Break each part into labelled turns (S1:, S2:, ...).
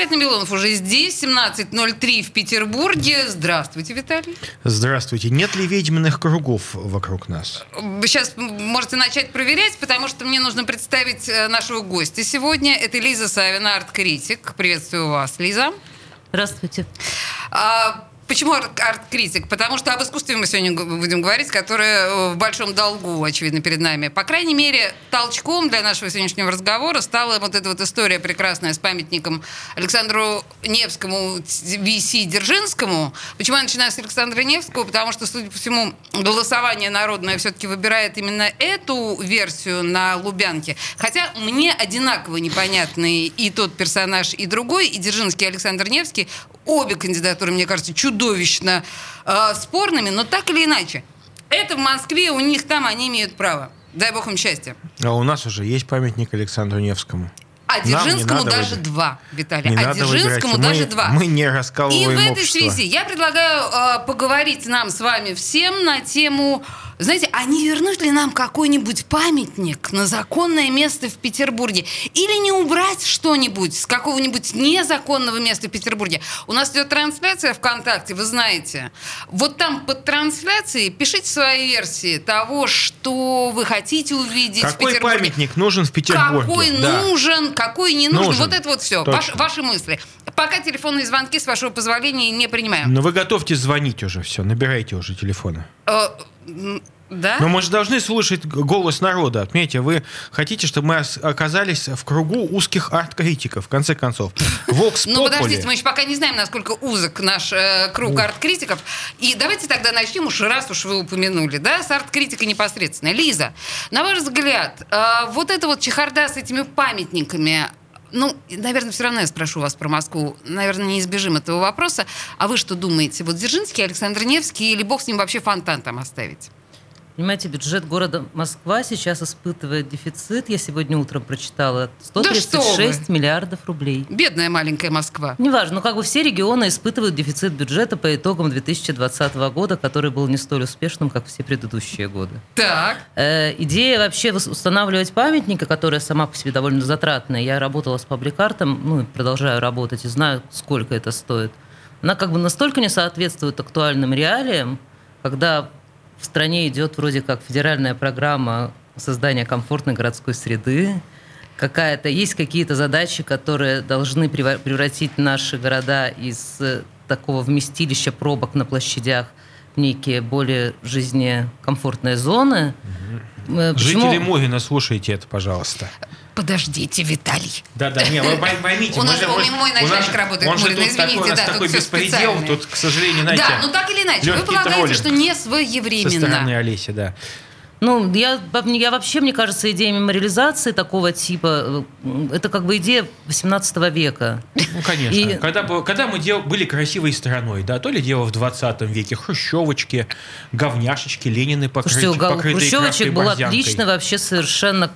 S1: Запретный Милонов уже здесь, 17.03 в Петербурге. Здравствуйте, Виталий.
S2: Здравствуйте. Нет ли ведьминых кругов вокруг нас?
S1: Вы сейчас можете начать проверять, потому что мне нужно представить э, нашего гостя сегодня. Это Лиза Савина, арт-критик. Приветствую вас, Лиза.
S3: Здравствуйте.
S1: А, Почему арт-критик? Потому что об искусстве мы сегодня будем говорить, которое э, в большом долгу, очевидно, перед нами. По крайней мере, толчком для нашего сегодняшнего разговора стала вот эта вот история прекрасная с памятником Александру Невскому, VC Дзержинскому. Почему я начинаю с Александра Невского? Потому что, судя по всему, голосование народное все-таки выбирает именно эту версию на Лубянке. Хотя мне одинаково непонятны и тот персонаж, и другой, и Дзержинский, и Александр Невский. Обе кандидатуры, мне кажется, чудовищно э, спорными, но так или иначе. Это в Москве, у них там, они имеют право. Дай бог им счастья.
S2: А у нас уже есть памятник Александру Невскому.
S1: А Дзержинскому даже выбирать. два, Виталий.
S2: Не
S1: а Дзержинскому даже
S2: мы,
S1: два.
S2: Мы не раскалываем
S1: И в этой
S2: общество.
S1: связи я предлагаю э, поговорить нам с вами всем на тему знаете, а не вернуть ли нам какой-нибудь памятник на законное место в Петербурге? Или не убрать что-нибудь с какого-нибудь незаконного места в Петербурге? У нас идет трансляция ВКонтакте, вы знаете. Вот там под трансляцией пишите свои версии того, что вы хотите увидеть
S2: какой
S1: в Петербурге.
S2: памятник нужен в Петербурге?
S1: Какой
S2: да.
S1: нужен, какой не нужен.
S2: нужен.
S1: Вот это вот все. Ваш, ваши мысли. Пока телефонные звонки, с вашего позволения, не принимаем.
S2: Но вы готовьте звонить уже, все, набирайте уже телефоны.
S1: Э, да?
S2: Но мы же должны слушать голос народа. Отметьте, вы хотите, чтобы мы оказались в кругу узких арт-критиков, в конце концов. Вокс
S1: Ну, подождите, мы еще пока не знаем, насколько узок наш э, круг арт-критиков. И давайте тогда начнем уж, раз уж вы упомянули, да, с арт-критика непосредственно. Лиза, на ваш взгляд, э, вот это вот чехарда с этими памятниками, ну, наверное, все равно я спрошу вас про Москву. Наверное, не избежим этого вопроса. А вы что думаете? Вот Дзержинский, Александр Невский или бог с ним вообще фонтан там оставить?
S3: Понимаете, бюджет города Москва сейчас испытывает дефицит. Я сегодня утром прочитала 136
S1: да
S3: миллиардов рублей.
S1: Бедная маленькая Москва.
S3: Неважно, но как бы все регионы испытывают дефицит бюджета по итогам 2020 года, который был не столь успешным, как все предыдущие годы.
S1: Так.
S3: Э, идея вообще устанавливать памятники, которая сама по себе довольно затратная. Я работала с пабликартом, ну, продолжаю работать и знаю, сколько это стоит. Она как бы настолько не соответствует актуальным реалиям, когда в стране идет вроде как федеральная программа создания комфортной городской среды. Какая-то есть какие-то задачи, которые должны превратить наши города из такого вместилища пробок на площадях в некие более жизнекомфортные зоны.
S2: Угу. Жители Могина, слушайте это, пожалуйста.
S1: Подождите, Виталий.
S2: Да-да, не, вы поймите.
S1: У нас мой начальник работает, Мурина, извините, да,
S2: такой беспредел, тут, к сожалению, знаете,
S1: Да, ну так или иначе, вы полагаете, что не своевременно.
S2: Со стороны Олеси, да.
S3: Ну, я, я вообще, мне кажется, идея мемориализации такого типа, э, это как бы идея 18 века.
S2: Ну, конечно. И... Когда, когда мы дел, были красивой страной, да, то ли дело в 20 веке, хрущевочки, говняшечки, Ленины покрыты,
S3: Слушайте,
S2: покрытые
S3: хрущевочек была отлично вообще совершенно,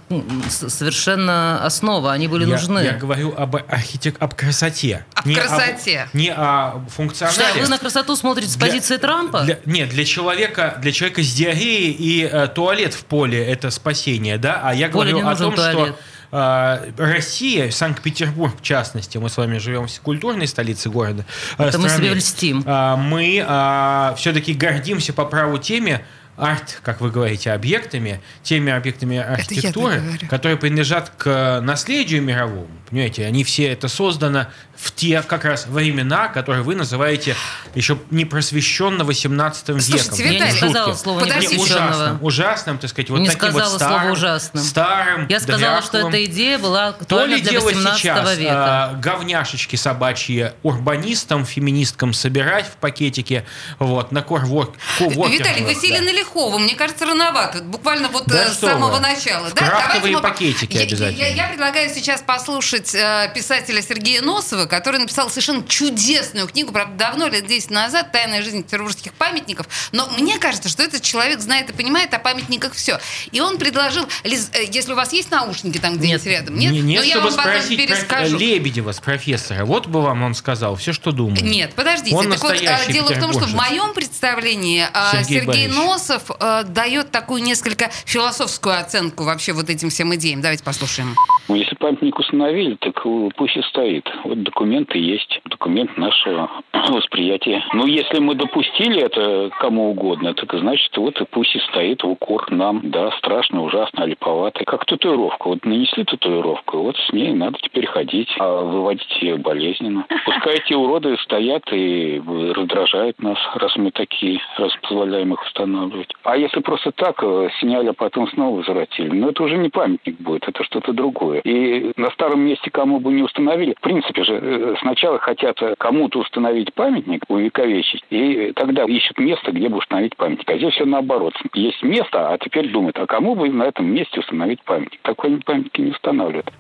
S3: совершенно основа, они были
S2: я,
S3: нужны.
S2: Я говорю об архитек... об красоте.
S1: Об не красоте.
S2: Об, не о функционале.
S3: Что, вы на красоту смотрите с
S2: для,
S3: позиции Трампа?
S2: Для, нет, для человека, для человека с диареей и э, туалет туалет в поле это спасение, да, а я
S3: поле
S2: говорю о том,
S3: туалет.
S2: что э, Россия, Санкт-Петербург в частности, мы с вами живем в культурной столице города.
S3: Э, это страны, мы себе льстим.
S2: Э, мы э, все-таки гордимся по праву теме, арт, как вы говорите, объектами, теми объектами архитектуры, которые принадлежат к наследию мировому. Понимаете, они все это создано в те как раз времена, которые вы называете еще не просвещенно 18 веком.
S1: Слушайте, Виталий,
S3: я не сказала слово
S2: не ужасным, ужасным, так сказать, вот
S3: не
S2: таким
S3: сказала
S2: вот старым,
S3: слово ужасным.
S2: старым,
S3: Я сказала, что эта идея была актуальна для 18
S2: сейчас,
S3: века.
S2: А, говняшечки собачьи урбанистам, феминисткам собирать в пакетике, вот, на корворк.
S1: Виталий, вы сели да. На Лихова, мне кажется, рановато, буквально вот
S2: да
S1: с самого
S2: вы?
S1: начала.
S2: В
S1: да?
S2: крафтовые мы... пакетики
S1: я,
S2: обязательно.
S1: Я, я, я предлагаю сейчас послушать э, писателя Сергея Носова, который написал совершенно чудесную книгу, правда, давно, лет 10 назад, «Тайная жизнь петербургских памятников». Но мне кажется, что этот человек знает и понимает о памятниках все. И он предложил, Лиз, э, если у вас есть наушники там где-нибудь рядом, нет?
S2: Не, нет,
S1: Но я
S2: чтобы
S1: вам потом
S2: спросить про
S1: перескажу.
S2: Лебедева с профессора. Вот бы вам он сказал все, что думает.
S1: Нет, подождите.
S2: Он
S1: так вот,
S2: настоящий
S1: дело в том, что в моем представлении а,
S2: Сергей
S1: Сергей,
S2: Борисович.
S1: Носов а, дает такую несколько философскую оценку вообще вот этим всем идеям. Давайте послушаем.
S4: Ну, если памятник установили, так э, пусть и стоит. Вот документы есть, документ нашего восприятия. Ну, если мы допустили это кому угодно, так значит, вот и пусть и стоит в укор нам. Да, страшно, ужасно, липовато. Как татуировка. Вот нанесли татуировку, вот с ней надо теперь ходить, а выводить ее болезненно. Пускай эти уроды стоят и раздражают нас, раз мы такие, раз позволяем их устанавливать. А если просто так э, сняли, а потом снова возвратили, ну это уже не памятник будет, это что-то другое. И на старом месте кому бы не установили, в принципе же э, сначала хотят кому-то установить памятник, увековечить, и тогда ищут место, где бы установить памятник. А здесь все наоборот. Есть место, а теперь думают, а кому бы на этом месте установить памятник? Такой памятники не устанавливают.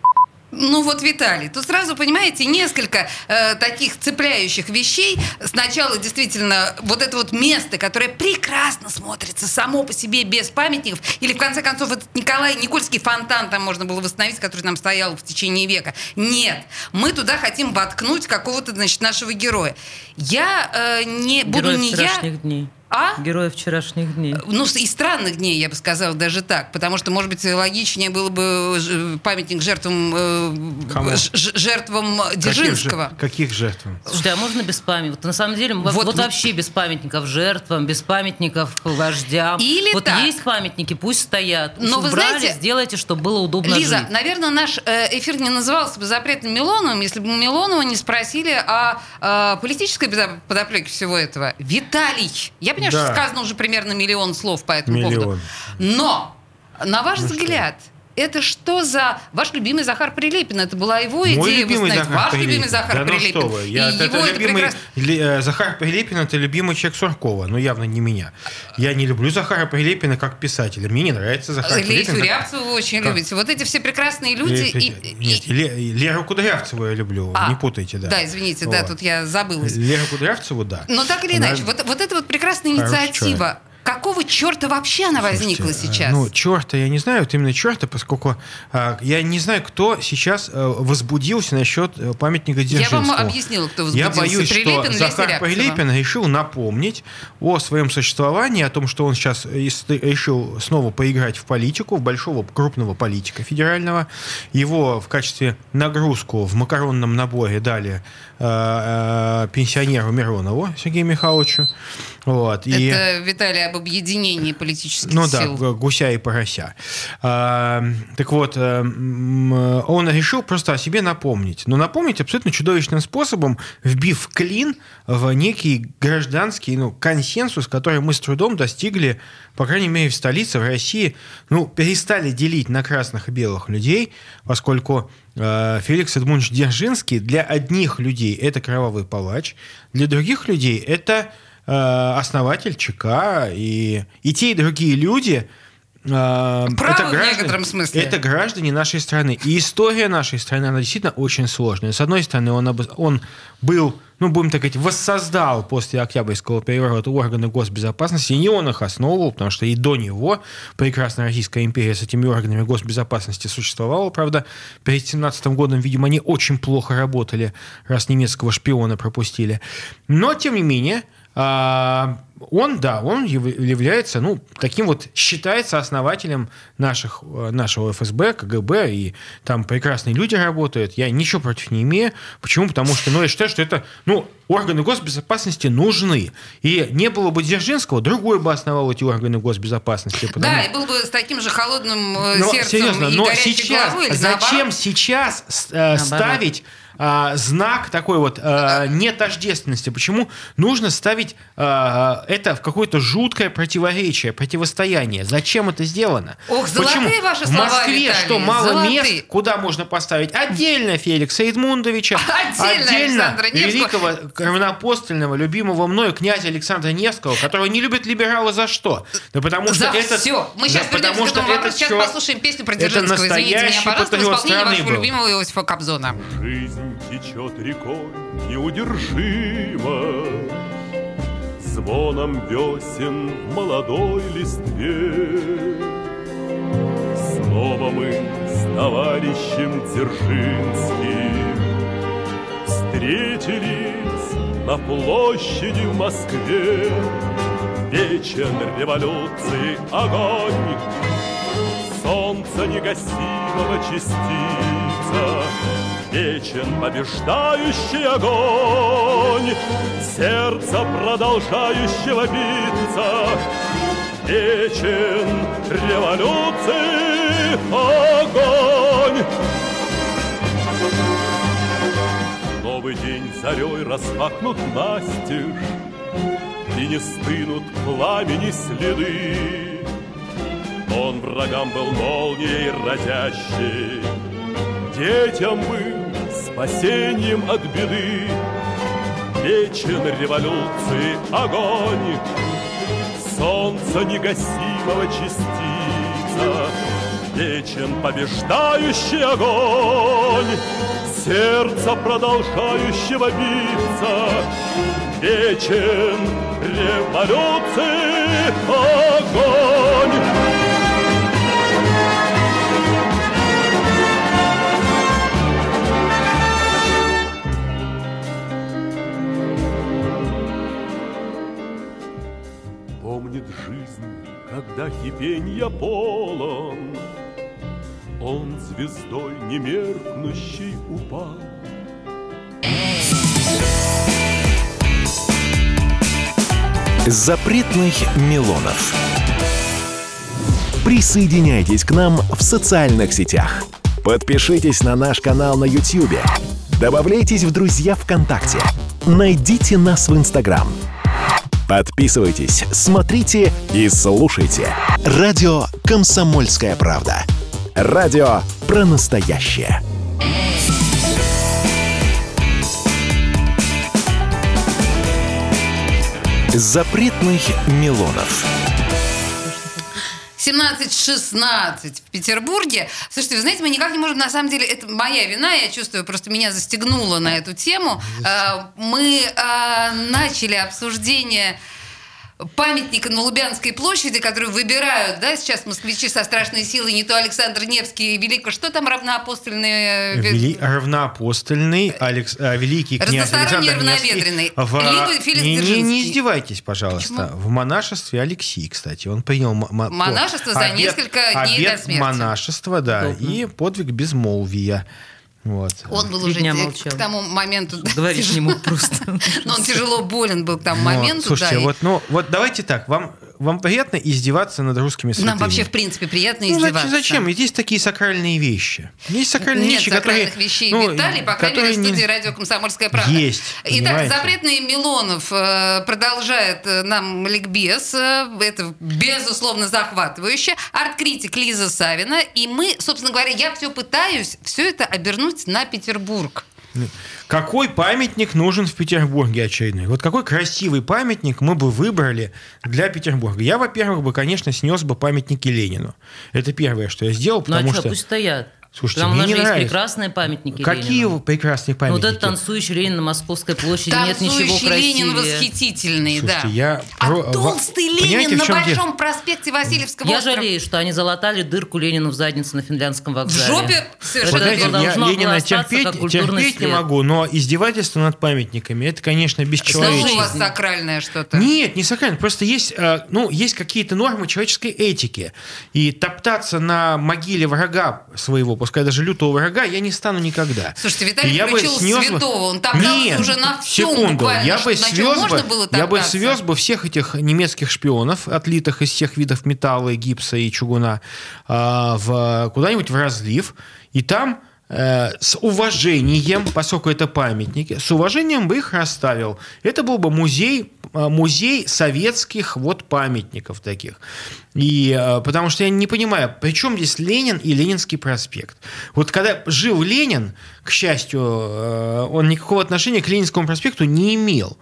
S1: Ну вот, Виталий, тут сразу, понимаете, несколько э, таких цепляющих вещей. Сначала действительно вот это вот место, которое прекрасно смотрится само по себе без памятников. Или в конце концов этот Николай Никольский фонтан там можно было восстановить, который там стоял в течение века. Нет, мы туда хотим воткнуть какого-то, значит, нашего героя. Я э, не буду
S3: Герой
S1: не я...
S3: дней.
S1: А?
S3: Герои вчерашних дней.
S1: Ну, и странных дней, я бы сказала, даже так. Потому что, может быть, логичнее было бы ж- памятник жертвам, э, жертвам Дзержинского.
S2: Каких, каких жертв?
S3: Слушайте, а можно без памятников? Вот на самом деле, вот,
S1: Вот
S3: вот вообще без памятников жертвам, без памятников вождям.
S1: Или
S3: вот
S1: так.
S3: есть памятники, пусть стоят.
S1: Но вы
S3: Убрали,
S1: знаете-
S3: сделайте, чтобы было удобно
S1: Лиза,
S3: жить.
S1: наверное, наш э, эфир не назывался бы запретным Милоновым, если бы мы Милонова не спросили о э, политической подоп- подоплеке всего этого. Виталий, я понимаю,
S2: Да.
S1: что сказано уже примерно миллион слов по этому
S2: Миллион.
S1: поводу. Но, на ваш
S2: Ну что?
S1: Это что за ваш любимый Захар Прилепин? Это была его
S2: Мой
S1: идея
S2: любимый
S1: восстановить.
S2: Захар
S1: Ваш
S2: Прилепин.
S1: любимый Захар
S2: да
S1: Прилепин.
S2: Ну что вы, я,
S1: И
S2: это
S1: его это
S2: любимый, Ли- э, Захар Прилепин это любимый человек Суркова, но явно не меня. Я не люблю Захара Прилепина как писателя. Мне не нравится Захар
S1: Лесю
S2: Прилепин. как-
S1: Рябцеву вы очень
S2: как-
S1: любите. Вот эти все прекрасные люди.
S2: Ле-
S1: и-
S2: Нет,
S1: и-
S2: Ле- Леру Кудрявцеву я люблю,
S1: А,
S2: не путайте, да.
S1: Да, извините, да,
S2: Вот.
S1: тут я забылась.
S2: Леру Кудрявцеву, да.
S1: Но так или
S2: Она-
S1: иначе, вот, вот эта вот прекрасная
S2: Хороший
S1: инициатива, какого черта вообще она возникла
S2: Слушайте,
S1: сейчас?
S2: Ну, черта, я не знаю, вот именно черта, поскольку а, я не знаю, кто сейчас а, возбудился насчет э, памятника
S1: я
S2: Дзержинскому.
S1: вам объяснила, кто
S2: Я
S1: возбудился.
S2: боюсь,
S1: Прилепин,
S2: что Захар
S1: Рябцева.
S2: Прилепин решил напомнить о своем существовании, о том, что он сейчас решил снова поиграть в политику, в большого крупного политика федерального. Его в качестве нагрузку в макаронном наборе дали э, э, пенсионеру Миронову Сергею Михайловичу. Вот. И-
S1: Это, Виталий, об объединении политических
S2: ну да,
S1: сил.
S2: г- гуся и порося. А, так вот, э, он решил просто о себе напомнить. Но напомнить абсолютно чудовищным способом, вбив клин в некий гражданский ну, консенсус, который мы с трудом достигли, по крайней мере, в столице, в России. Ну, перестали делить на красных и белых людей, поскольку э, Феликс Эдмундович Дзержинский для одних людей это кровавый палач, для других людей это э, основатель ЧК, и, и те, и другие люди э,
S1: Правы в некотором смысле.
S2: Это граждане нашей страны. И история нашей страны, она действительно очень сложная. С одной стороны, он, он был, ну, будем так говорить, воссоздал после Октябрьского переворота органы госбезопасности. И не он их основывал, потому что и до него прекрасная Российская империя с этими органами госбезопасности существовала. Правда, перед 17 годом, видимо, они очень плохо работали, раз немецкого шпиона пропустили. Но, тем не менее, а, он, да, он яв- является, ну, таким вот, считается основателем наших, нашего ФСБ, КГБ, и там прекрасные люди работают. Я ничего против не имею. Почему? Потому что, ну, я считаю, что это, ну, органы госбезопасности нужны. И не было бы Дзержинского, другой бы основал эти органы госбезопасности. потому-
S1: Да, и был бы с таким же холодным э,
S2: но,
S1: сердцем
S2: серьезно,
S1: и
S2: но
S1: горячей
S2: сейчас,
S1: головой.
S2: зачем
S1: наоборот?
S2: сейчас э, ставить а, знак такой вот а, нетождественности? Почему нужно ставить а, это в какое-то жуткое противоречие, противостояние? Зачем это сделано?
S1: Ох, золотые
S2: Почему?
S1: ваши
S2: В
S1: слова,
S2: Москве
S1: Виталий,
S2: что, мало
S1: золотые.
S2: мест, куда можно поставить? Отдельно Феликса Эдмундовича,
S1: Отдельно Александра Невского.
S2: великого равноапостольного, любимого мною князя Александра Невского, которого не любят либералы за что? Да потому что
S1: За
S2: этот,
S1: все. Мы
S2: да
S1: сейчас
S2: потому
S1: вернемся к
S2: что
S1: Сейчас послушаем песню про
S2: это
S1: Дзержинского. Извините меня, пожалуйста, в исполнении вашего
S2: был.
S1: любимого Иосифа Кобзона.
S5: Жизнь Жизнь течет рекой неудержимо, Звоном весен в молодой листве. Снова мы с товарищем Дзержинским Встретились на площади в Москве. Вечен революции огонь, Солнца негасимого частица, Вечен побеждающий огонь, Сердца продолжающего биться, Вечен революции огонь. Новый день зарей распахнут настежь, И не стынут пламени следы. Он врагам был молнией разящей, Детям был спасением от беды. Вечен революции огонь, Солнца негасимого частица, Вечен побеждающий огонь, Сердца продолжающего биться, Вечен революции огонь. Кипенья полон, Он звездой немеркнущий упал.
S6: Запретных Милонов. Присоединяйтесь к нам в социальных сетях. Подпишитесь на наш канал на YouTube. Добавляйтесь в друзья ВКонтакте. Найдите нас в Инстаграм. Подписывайтесь, смотрите и слушайте. Радио «Комсомольская правда». Радио про настоящее. Запретных Милонов.
S1: 17-16 в Петербурге. Слушайте, вы знаете, мы никак не можем, на самом деле, это моя вина, я чувствую, просто меня застегнуло на эту тему. Э, Мы э, начали обсуждение памятника на Лубянской площади, который выбирают, да, сейчас москвичи со страшной силой, не то Александр Невский, Велико, что там равноапостольные...
S2: Вели... Равноапостольный Алекс... а, великий князь Александр Невский. В... Не, не, не издевайтесь, пожалуйста.
S1: Почему?
S2: В монашестве Алексей, кстати, он принял м-
S1: Монашество за
S2: обет-
S1: несколько дней
S2: обет
S1: до смерти.
S2: монашества, да,
S3: Удобно.
S2: и подвиг безмолвия. Вот.
S1: Он был
S3: Три
S1: уже
S3: дня молчал.
S1: к тому моменту... да,
S3: Говорить не
S1: тяжело.
S3: мог просто.
S1: Но он тяжело болен был к тому моменту.
S2: Слушайте,
S1: да,
S2: вот, ну, вот давайте так, вам, вам приятно издеваться над русскими святыми?
S1: Нам вообще, в принципе, приятно
S2: Ну,
S1: издеваться.
S2: зачем? зачем? Ведь есть такие сакральные вещи. Есть сакральные
S1: Нет
S2: вещи, которые...
S1: вещей
S2: ну,
S1: Виталий, по крайней мере, в
S2: не-
S1: студии радио «Комсомольская правда».
S2: Есть,
S1: Итак,
S2: понимаете?
S1: запретный Милонов э, продолжает э, нам ликбез. э, Это, безусловно, захватывающе. Арт-критик Лиза Савина. И мы, собственно говоря, я все пытаюсь все это обернуть на Петербург.
S2: Какой памятник нужен в Петербурге очередной? Вот какой красивый памятник мы бы выбрали для Петербурга? Я, во-первых, бы, конечно, снес бы памятники Ленину. Это первое, что я сделал,
S3: Ну а
S2: потому
S3: что,
S2: что...
S3: пусть стоят.
S2: Слушайте,
S3: Там у
S2: мне
S3: нас
S2: не
S3: же есть
S2: нравится.
S3: прекрасные памятники
S2: Какие
S3: Ленину.
S2: прекрасные
S3: Ну,
S2: памятники?
S3: Вот этот танцующий Ленин на Московской площади, нет ничего
S1: Танцующий
S3: красивее.
S1: Ленин восхитительный,
S2: Слушайте,
S1: да.
S2: я
S1: А
S2: про-
S1: толстый
S2: понимаете,
S1: Ленин
S2: в
S1: на
S2: чем дело?
S1: Большом проспекте Васильевского
S3: Я
S1: острова.
S3: жалею, что они залатали дырку Ленину в задницу на финляндском
S1: В
S3: вокзале.
S1: жопе
S2: Вот
S1: совершенно
S2: знаете,
S1: верно.
S2: я Ленина терпеть, терпеть не могу, но издевательство над памятниками, это, конечно,
S1: Что
S2: бесчеловечно.
S1: у вас сакральное что-то?
S2: Нет, не сакрально. Просто есть, э, ну, есть какие-то нормы человеческой этики. И топтаться на могиле врага своего, пускай даже лютого врага, я не стану никогда.
S1: Слушайте,
S2: И
S1: Виталий
S2: я бы снес
S1: святого. Он топтался
S2: Нет,
S1: уже на всем
S2: секунду.
S1: буквально,
S2: я бы свез
S1: можно
S2: бы,
S1: было
S2: я бы свез бы всех этих немецких шпионов, отлитых из всех видов металла, и гипса и чугуна, а, в, куда-нибудь в разлив, и там э, с уважением, поскольку это памятники, с уважением бы их расставил. Это был бы музей а, музей советских вот памятников таких. И э, потому что я не понимаю, при чем здесь Ленин и Ленинский проспект? Вот когда жил Ленин, к счастью, э, он никакого отношения к Ленинскому проспекту не имел.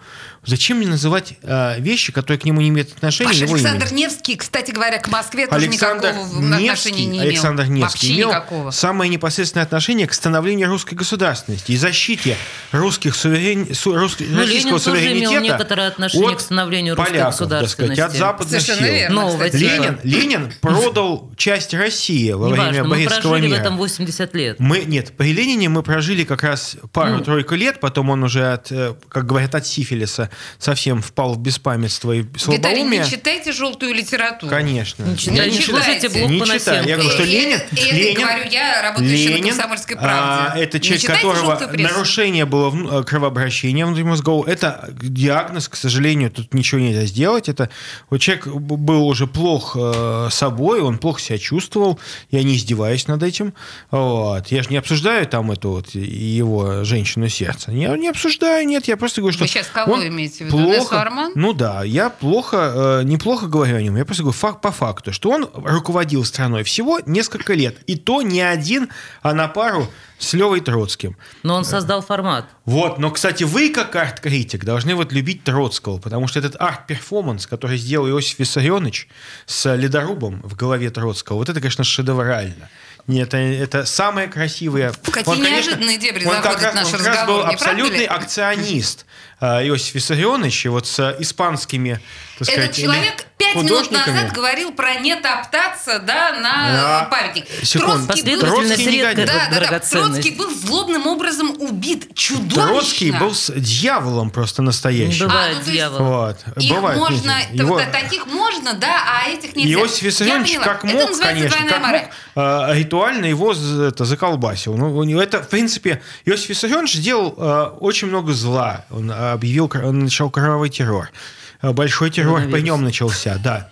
S2: Зачем мне называть э, вещи, которые к нему не имеют отношения? Его
S1: Александр
S2: имени?
S1: Невский, кстати говоря, к Москве тоже
S2: Александр
S1: никакого отношения
S2: Невский,
S1: не имел.
S2: Александр Невский
S1: Вообще
S2: имел
S1: никакого.
S2: самое непосредственное отношение к становлению русской государственности и защите русских суверен... су- рус-
S3: Ну,
S2: российского
S3: Ленин тоже имел
S2: суверенитета
S3: некоторое отношение
S2: от
S3: к становлению русской
S2: поляков, так сказать, от
S3: государственности.
S2: западных
S1: Совершенно
S2: сил.
S1: верно,
S3: Нового
S1: кстати.
S2: Ленин, Ленин продал часть России во время
S3: Неважно, мы
S2: Борисского
S3: прожили в
S2: мира.
S3: этом 80 лет.
S2: Мы, нет, при Ленине мы прожили как раз пару-тройку лет, потом он уже, от, э, как говорят, от сифилиса совсем впал в беспамятство и
S1: Виталий,
S2: слабоумие.
S1: не читайте желтую литературу.
S2: Конечно.
S3: Не читайте,
S1: не
S3: не
S1: читайте.
S3: блок
S2: Не читаю. Я говорю, что Ленин,
S1: и это
S2: Ленин,
S1: говорю я, работающая на
S2: Ленин,
S1: «Комсомольской
S2: а,
S1: правде».
S2: это
S1: Не
S2: человек, которого нарушение было вну- э, кровообращения внутримозгового. Это диагноз, к сожалению, тут ничего нельзя сделать. Это вот человек был уже плох э, собой, он плохо себя чувствовал. Я не издеваюсь над этим. Вот. Я же не обсуждаю там эту вот его женщину сердца. Я не обсуждаю, нет, я просто говорю, что
S1: Вы сейчас кого
S2: он
S1: имеете в виду?
S2: Плохо. Ну да, я плохо, э, неплохо говорю о нем. Я просто говорю факт по факту, что он руководил страной всего несколько лет. И то не один, а на пару с Левой Троцким.
S3: Но он создал формат.
S2: Вот, но, кстати, вы, как арт-критик, должны вот любить Троцкого, потому что этот арт-перформанс, который сделал Иосиф Виссарионович с ледорубом в голове Троцкого, вот это, конечно, шедеврально. Нет, это, это самые красивые...
S1: В какие
S2: Он, конечно,
S1: неожиданные дебри
S2: он как
S1: заходит
S2: раз,
S1: наш
S2: он как раз
S1: разговор,
S2: был абсолютный акционист. э, Иосиф Виссарионович, и вот с испанскими, так
S1: Этот
S2: сказать,
S1: человек пять минут назад говорил про не топтаться да, на
S2: Да.
S1: памятник.
S2: Секунду.
S1: Троцкий был,
S2: Троцкий
S1: да, да, да. Троцкий был злобным образом убит чудовищно.
S2: Троцкий был с дьяволом просто настоящим.
S3: Бывает
S1: ну, то есть
S3: дьявола.
S2: Вот.
S1: Их
S2: Бывает,
S1: можно,
S2: видите,
S1: т-
S2: его-
S1: таких можно, да, а этих нельзя.
S2: Иосиф Виссарионович как
S1: Это
S2: мог,
S1: называется
S2: конечно, как
S1: мораль.
S2: мог, э, ритуально его это, заколбасил. Ну, у него это, в принципе, Иосиф Виссарионович сделал э, очень много зла. Он э, объявил, начал кровавый террор. Э, Большой террор при
S3: Коронавирус.
S2: нем начался, да.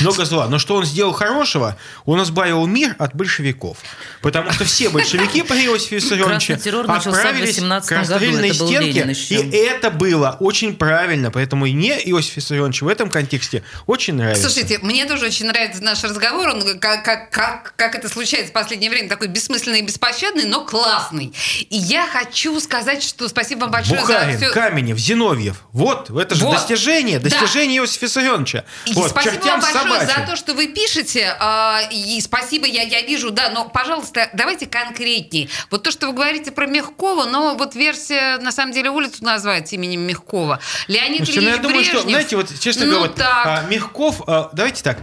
S2: Много зла. Но что он сделал хорошего? Он избавил мир от большевиков. Потому что все большевики при Иосифе Виссарионовиче
S3: Красный террор начался в
S2: отправились
S3: 18
S2: к расстрельной
S3: году. Это был
S2: стенке.
S3: Ленин еще.
S2: И это было очень правильно. Поэтому и мне Иосиф Виссарионович в этом контексте очень нравится.
S1: Слушайте, мне тоже очень нравится наш разговор. Он, как, как, как, как это случается в последнее время, такой бессмысленный и беспощадный, но классный. И я хочу сказать, что спасибо вам большое
S2: Бухарин,
S1: за все.
S2: Каменев, Зиновьев. Вот, это же
S1: Вот.
S2: достижение,
S1: Да.
S2: достижение Иосифа Виссарионовича.
S1: И
S2: Вот,
S1: спасибо
S2: чертям
S1: вам большое за то, что вы пишете. а, И спасибо, я, я вижу, да, но, пожалуйста, давайте конкретнее. Вот то, что вы говорите про Мягкова, но вот версия, на самом деле, улицу назвать именем Мягкова. Леонид
S2: Слушайте, ну,
S1: Ильич
S2: я думаю, что,
S1: Брежнев.
S2: знаете, вот, честно
S1: ну,
S2: говоря, вот,
S1: так.
S2: а, Мягков, а, давайте так,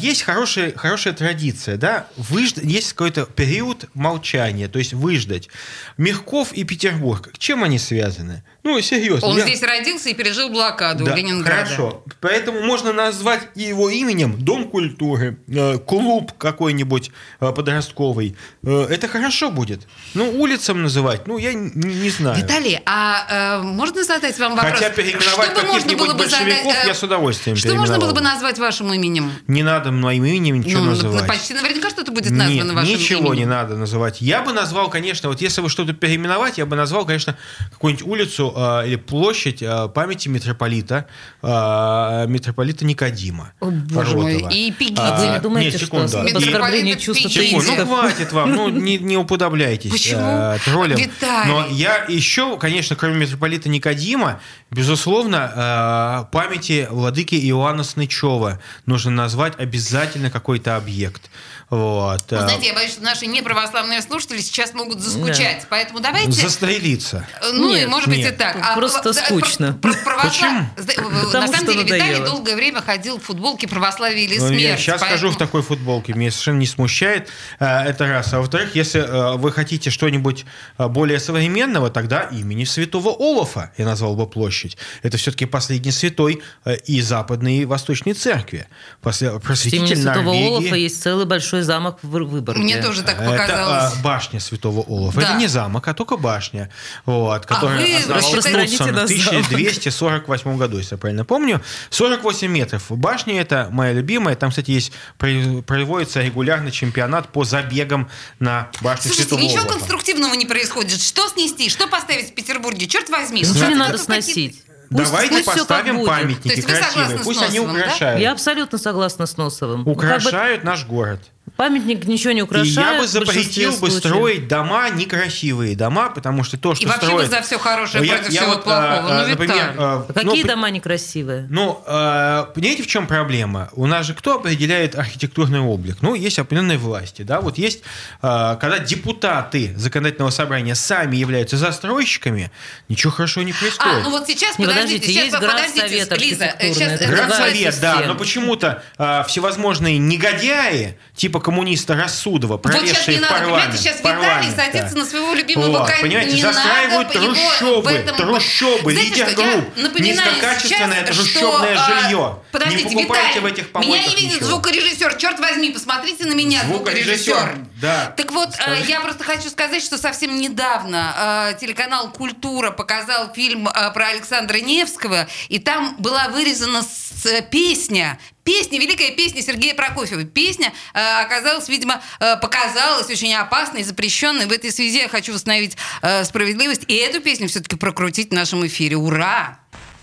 S2: есть хорошая, хорошая традиция, да, выжд- есть какой-то период молчания, то есть выждать. Мягков и Петербург, чем они связаны? Ну, серьезно.
S1: Он
S2: я-
S1: здесь родился и пережил блокаду
S2: Да,
S1: Ленинграда.
S2: Хорошо. Поэтому можно назвать его именем Дом культуры, э, клуб какой-нибудь э, подростковый. Э, Это хорошо будет. Ну, улицам называть, ну, я не знаю.
S1: Виталий, а э, можно задать вам вопрос?
S2: Хотя переименовать
S1: Что
S2: каких-нибудь
S1: было бы задать,
S2: большевиков
S1: э,
S2: я с удовольствием
S1: Что можно было бы назвать вашим именем?
S2: Не надо моим именем ничего
S1: ну,
S2: называть.
S1: почти наверняка что-то будет названо
S2: Нет,
S1: вашим
S2: ничего
S1: именем.
S2: не надо называть. Я бы назвал, конечно, вот если бы что-то переименовать, я бы назвал, конечно, какую-нибудь улицу э, или площадь э, памяти митрополита, э, митрополита Никодима.
S1: О, боже мой, и Пегиди.
S2: А,
S3: Вы не думаете,
S2: нет,
S3: что
S2: секунду.
S3: оскорблении
S1: Митрополит
S3: чувств
S1: Пегиди.
S2: Секунду, ну хватит вам, ну не, не уподобляйтесь
S1: Почему?
S2: э, троллям.
S1: Виталий.
S2: Но я еще, конечно, кроме митрополита Никодима, безусловно, э, памяти владыки Иоанна Снычева нужно назвать обязательно какой-то объект. Вот.
S1: Вы
S2: э,
S1: знаете, я боюсь, что наши неправославные слушатели сейчас могут заскучать. Поэтому давайте...
S2: Застрелиться.
S1: э, Ну, и
S3: Нет,
S1: может быть
S2: нет.
S1: и так.
S3: Просто
S1: да,
S3: скучно.
S1: про- про- православ-
S2: Почему?
S1: Зда-
S3: Потому
S1: На самом
S3: что
S1: деле, Виталий
S3: надоело.
S1: долгое время ходил в футболке православия или
S2: Ну,
S1: смерть.
S2: я сейчас
S1: поэтому-
S2: хожу в такой футболке, меня совершенно не смущает. э, Это раз. А во-вторых, если вы хотите что-нибудь более современного, тогда имени святого Олафа я назвал бы площадь. Это все-таки последний святой и западной, и восточной церкви. После- Просветитель
S3: имени Святого
S2: Норвегии.
S3: Олафа есть целый большой замок в Вы- Выборге.
S1: Мне тоже так
S2: Это
S1: показалось.
S2: а, башня Святого Олафа.
S1: Да.
S2: Это не замок, а только башня. Вот, которая
S1: вы
S2: основал
S3: распространите
S2: в
S3: замок.
S2: 1248 году, если я правильно помню. 48 метров. Башня это моя любимая. Там, кстати, есть проводится регулярный чемпионат по забегам на башню
S1: Слушайте,
S2: Святого
S1: ничего
S2: Олафа.
S1: конструктивного не происходит. Что снести, что поставить в Петербурге? Черт возьми.
S3: Ничего не
S1: это
S3: надо сносить. Пусть-
S2: Давайте
S3: пусть
S2: поставим памятники красивые. Пусть они
S1: Носовым, да?
S2: украшают.
S3: Я абсолютно согласна с Носовым. Ну, как бы
S2: Украшают наш город.
S3: Памятник ничего не
S2: И
S3: украшает.
S2: я бы запретил бы
S3: случаев.
S2: строить дома, некрасивые дома, потому что то, что
S1: И вообще
S2: строят...
S1: за все хорошее
S2: Я-
S1: против
S2: я
S1: всего
S2: вот,
S1: плохого.
S2: а, а,
S1: ну,
S2: например, а,
S3: А Какие
S2: ну,
S3: дома некрасивые?
S2: Ну, э, понимаете, в чем проблема? У нас же кто определяет архитектурный облик? Ну, есть определенные власти, да, вот есть, э, когда депутаты законодательного собрания сами являются застройщиками, ничего хорошего не
S1: А,
S2: происходит.
S1: ну вот сейчас,
S3: Не,
S1: подождите,
S3: подождите,
S1: сейчас,
S3: есть
S1: подождите,
S3: Градсовет
S1: Лиза, сейчас
S2: Градсовет, да, но почему-то э, всевозможные негодяи, типа коммуниста Рассудова,
S1: Вот сейчас
S2: пролезшие
S1: не
S2: в
S1: надо,
S2: парламент,
S1: понимаете, сейчас Виталий
S2: парламент,
S1: садится
S2: да.
S1: на своего любимого
S2: Вот, понимаете,
S1: не
S2: застраивают
S1: надо
S2: трущобы,
S1: этом-
S2: трущобы,
S1: Знаете
S2: лидер
S1: что, я
S2: групп,
S1: напоминаю
S2: низкокачественное
S1: сейчас,
S2: трущобное
S1: что, а,
S2: жилье.
S1: Подождите,
S2: не покупайте
S1: Виталий,
S2: в этих
S1: меня
S2: помойках
S1: не видит
S2: ничего.
S1: звукорежиссер. Черт возьми, посмотрите на меня,
S2: Звукорежиссер,
S1: звукорежиссер.
S2: да.
S1: Так вот, э, я просто хочу сказать, что совсем недавно э, телеканал «Культура» показал фильм э, про Александра Невского, и там была вырезана с- песня, Песня, великая песня Сергея Прокофьева. Песня э, оказалась, видимо, э, показалась очень опасной, запрещенной. В этой связи я хочу восстановить э, справедливость и эту песню все-таки прокрутить в нашем эфире. Ура!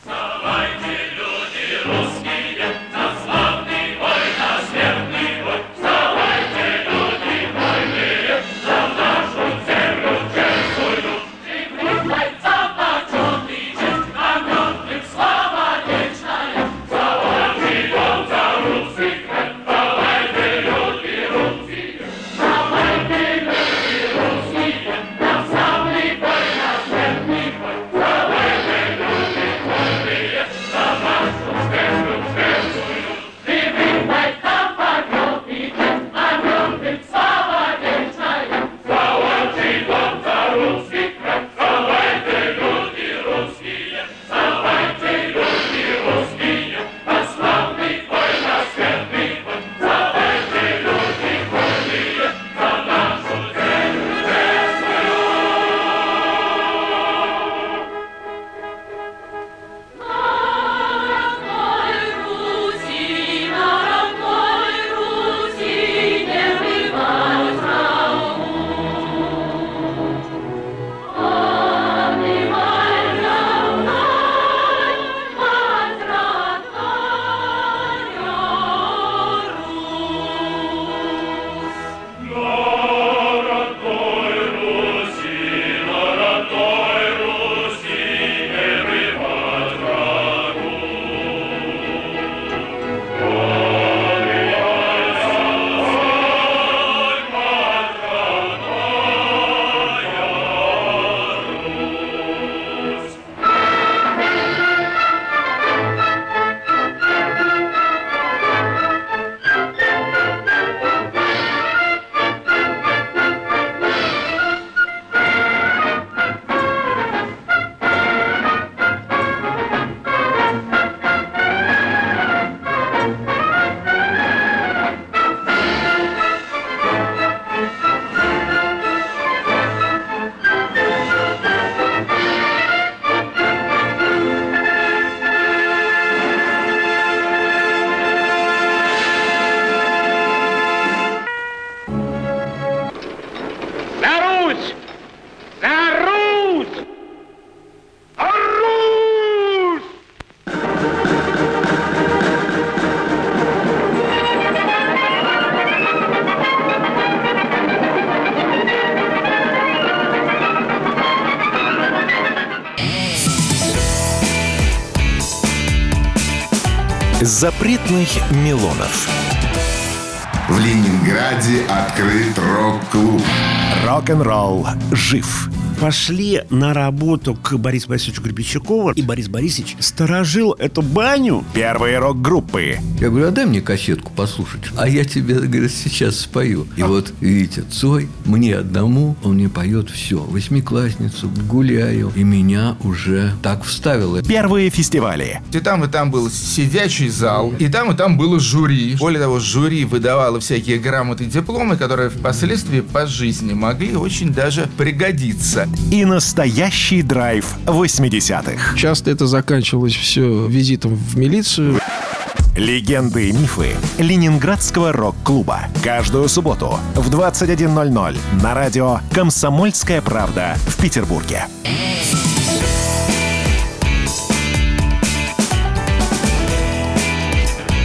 S7: На
S6: Запретных Милонов.
S8: В Ленинграде открыт рок-клуб.
S6: Рок-н-ролл жив.
S9: пошли на работу к Борису Борисовичу Гребенщикову, и Борис Борисович сторожил эту баню.
S6: Первые рок-группы.
S10: Я говорю, а дай мне кассетку послушать. А я тебе, говорит, сейчас спою. И вот, видите, Цой, мне одному, он мне поет все. Восьмиклассницу, гуляю. И меня уже так вставило.
S6: Первые фестивали.
S11: И там, и там был сидячий зал, и там, и там было жюри. Более того, жюри выдавало всякие грамоты и дипломы, которые впоследствии по жизни могли очень даже пригодиться.
S6: И настоящий драйв 80-х.
S12: Часто это заканчивалось все визитом в милицию.
S6: Легенды и мифы Ленинградского рок-клуба. Каждую субботу в 21.00 на радио «Комсомольская правда» в Петербурге.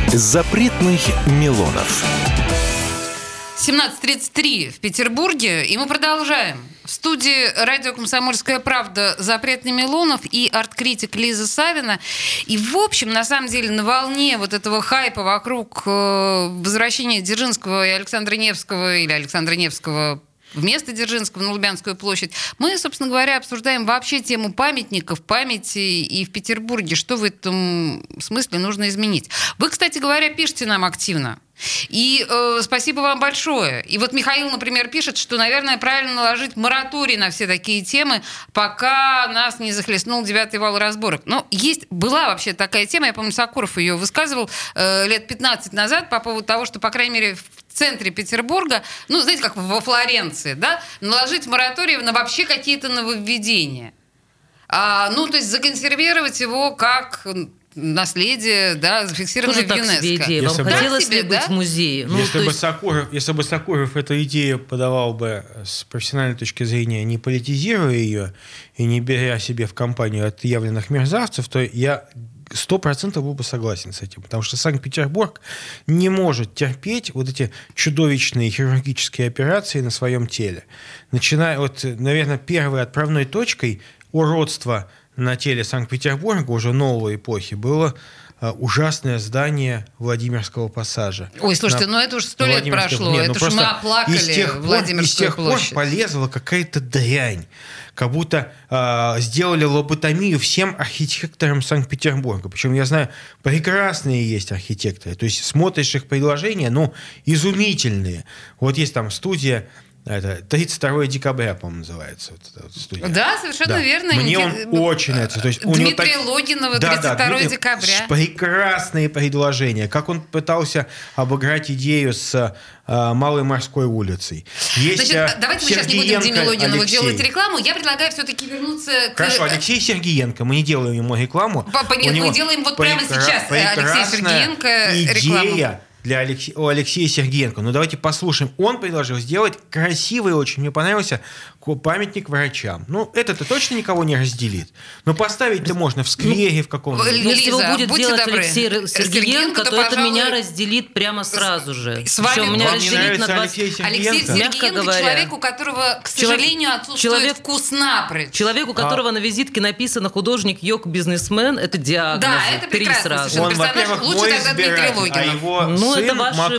S6: Запретных Милонов.
S1: 17.33 в Петербурге, и мы продолжаем. В студии радио «Комсомольская правда» запретный Милонов и арт-критик Лиза Савина. И, в общем, на самом деле, на волне вот этого хайпа вокруг э, возвращения Дзержинского и Александра Невского, или Александра Невского вместо Дзержинского на Лубянскую площадь. Мы, собственно говоря, обсуждаем вообще тему памятников, памяти и в Петербурге. Что в этом смысле нужно изменить? Вы, кстати говоря, пишете нам активно. И э, спасибо вам большое. И вот Михаил, например, пишет, что, наверное, правильно наложить мораторий на все такие темы, пока нас не захлестнул девятый вал разборок. Но есть, была вообще такая тема, я помню, Сакуров ее высказывал э, лет 15 назад по поводу того, что, по крайней мере, центре Петербурга, ну, знаете, как во Флоренции, да, наложить мораторий на вообще какие-то нововведения. А, ну, то есть законсервировать его как наследие, да, зафиксированное
S3: Тоже
S1: в ЮНЕСКО.
S3: себе идея. Вам
S2: Если бы-
S3: хотелось
S1: себе,
S3: ли быть
S1: да?
S3: в музее? Ну,
S2: если, бы
S3: есть-
S2: Сокуров, если бы Сокуров эту идею подавал бы с профессиональной точки зрения, не политизируя ее и не беря себе в компанию отъявленных мерзавцев, то я сто процентов был бы согласен с этим. Потому что Санкт-Петербург не может терпеть вот эти чудовищные хирургические операции на своем теле. Начиная от, наверное, первой отправной точкой уродства на теле Санкт-Петербурга уже новой эпохи было ужасное здание Владимирского пассажа.
S1: Ой, слушайте,
S2: На-
S1: ну это уж сто лет прошло.
S2: Не, ну
S1: это уж
S2: просто
S1: мы оплакали
S2: из тех пор-
S1: Владимирскую
S2: из тех
S1: площадь.
S2: пор полезла какая-то дрянь. Как будто э, сделали лоботомию всем архитекторам Санкт-Петербурга. Причем я знаю, прекрасные есть архитекторы. То есть смотришь их предложения, ну, изумительные. Вот есть там студия, это 32 декабря, по-моему, называется. Вот эта вот студия.
S1: Да, совершенно
S2: Да.
S1: верно.
S2: Мне он
S1: Ник-
S2: очень нравится. То есть у него так-
S1: Логинова,
S2: Да, да,
S1: 32
S2: Дмитрий-
S1: декабря.
S2: Прекрасные предложения. Как он пытался обыграть идею с э, Малой морской улицей. Есть,
S1: Значит,
S2: э,
S1: давайте мы сейчас не будем Диме Логинову
S2: Алексей.
S1: делать рекламу. Я предлагаю все-таки вернуться к...
S2: Хорошо, Алексей Сергеенко. Мы не делаем ему рекламу.
S1: Нет,
S2: У
S1: мы делаем вот прямо сейчас, э,
S2: прекрасная
S1: Сергеенко
S2: идея
S1: рекламу.
S2: Для Алексе- у Алексея Сергеенко. Ну, давайте послушаем. Он предложил сделать красивый очень, мне понравился, памятник врачам. Ну, это-то точно никого не разделит. Но поставить-то можно в сквере в каком-то.
S1: Лиза,
S3: Если его будет делать
S1: добры.
S3: Алексей
S1: Сергеенко,
S3: Сергеенко,
S1: то,
S3: то это
S1: пожалуй,
S3: меня разделит прямо сразу же.
S1: С вами
S3: Причем меня разделит на
S2: нравится
S3: 20...
S2: Алексей
S1: Алексей
S2: Сергеенко?
S3: Мягко
S1: Сергеенко
S3: говоря.
S1: человек, у которого, к сожалению, отсутствует
S3: человек-
S1: вкус напрочь.
S3: Человек, у которого на визитке написано художник йог бизнесмен, это диагноз.
S1: Да, это прекрасно
S3: сразу.
S2: Он,
S1: персонаж лучше тогда Дмитрий
S2: избиратель,
S1: Логинов.
S2: а его
S3: Ну,
S2: сын
S3: это ваши
S2: Макар мне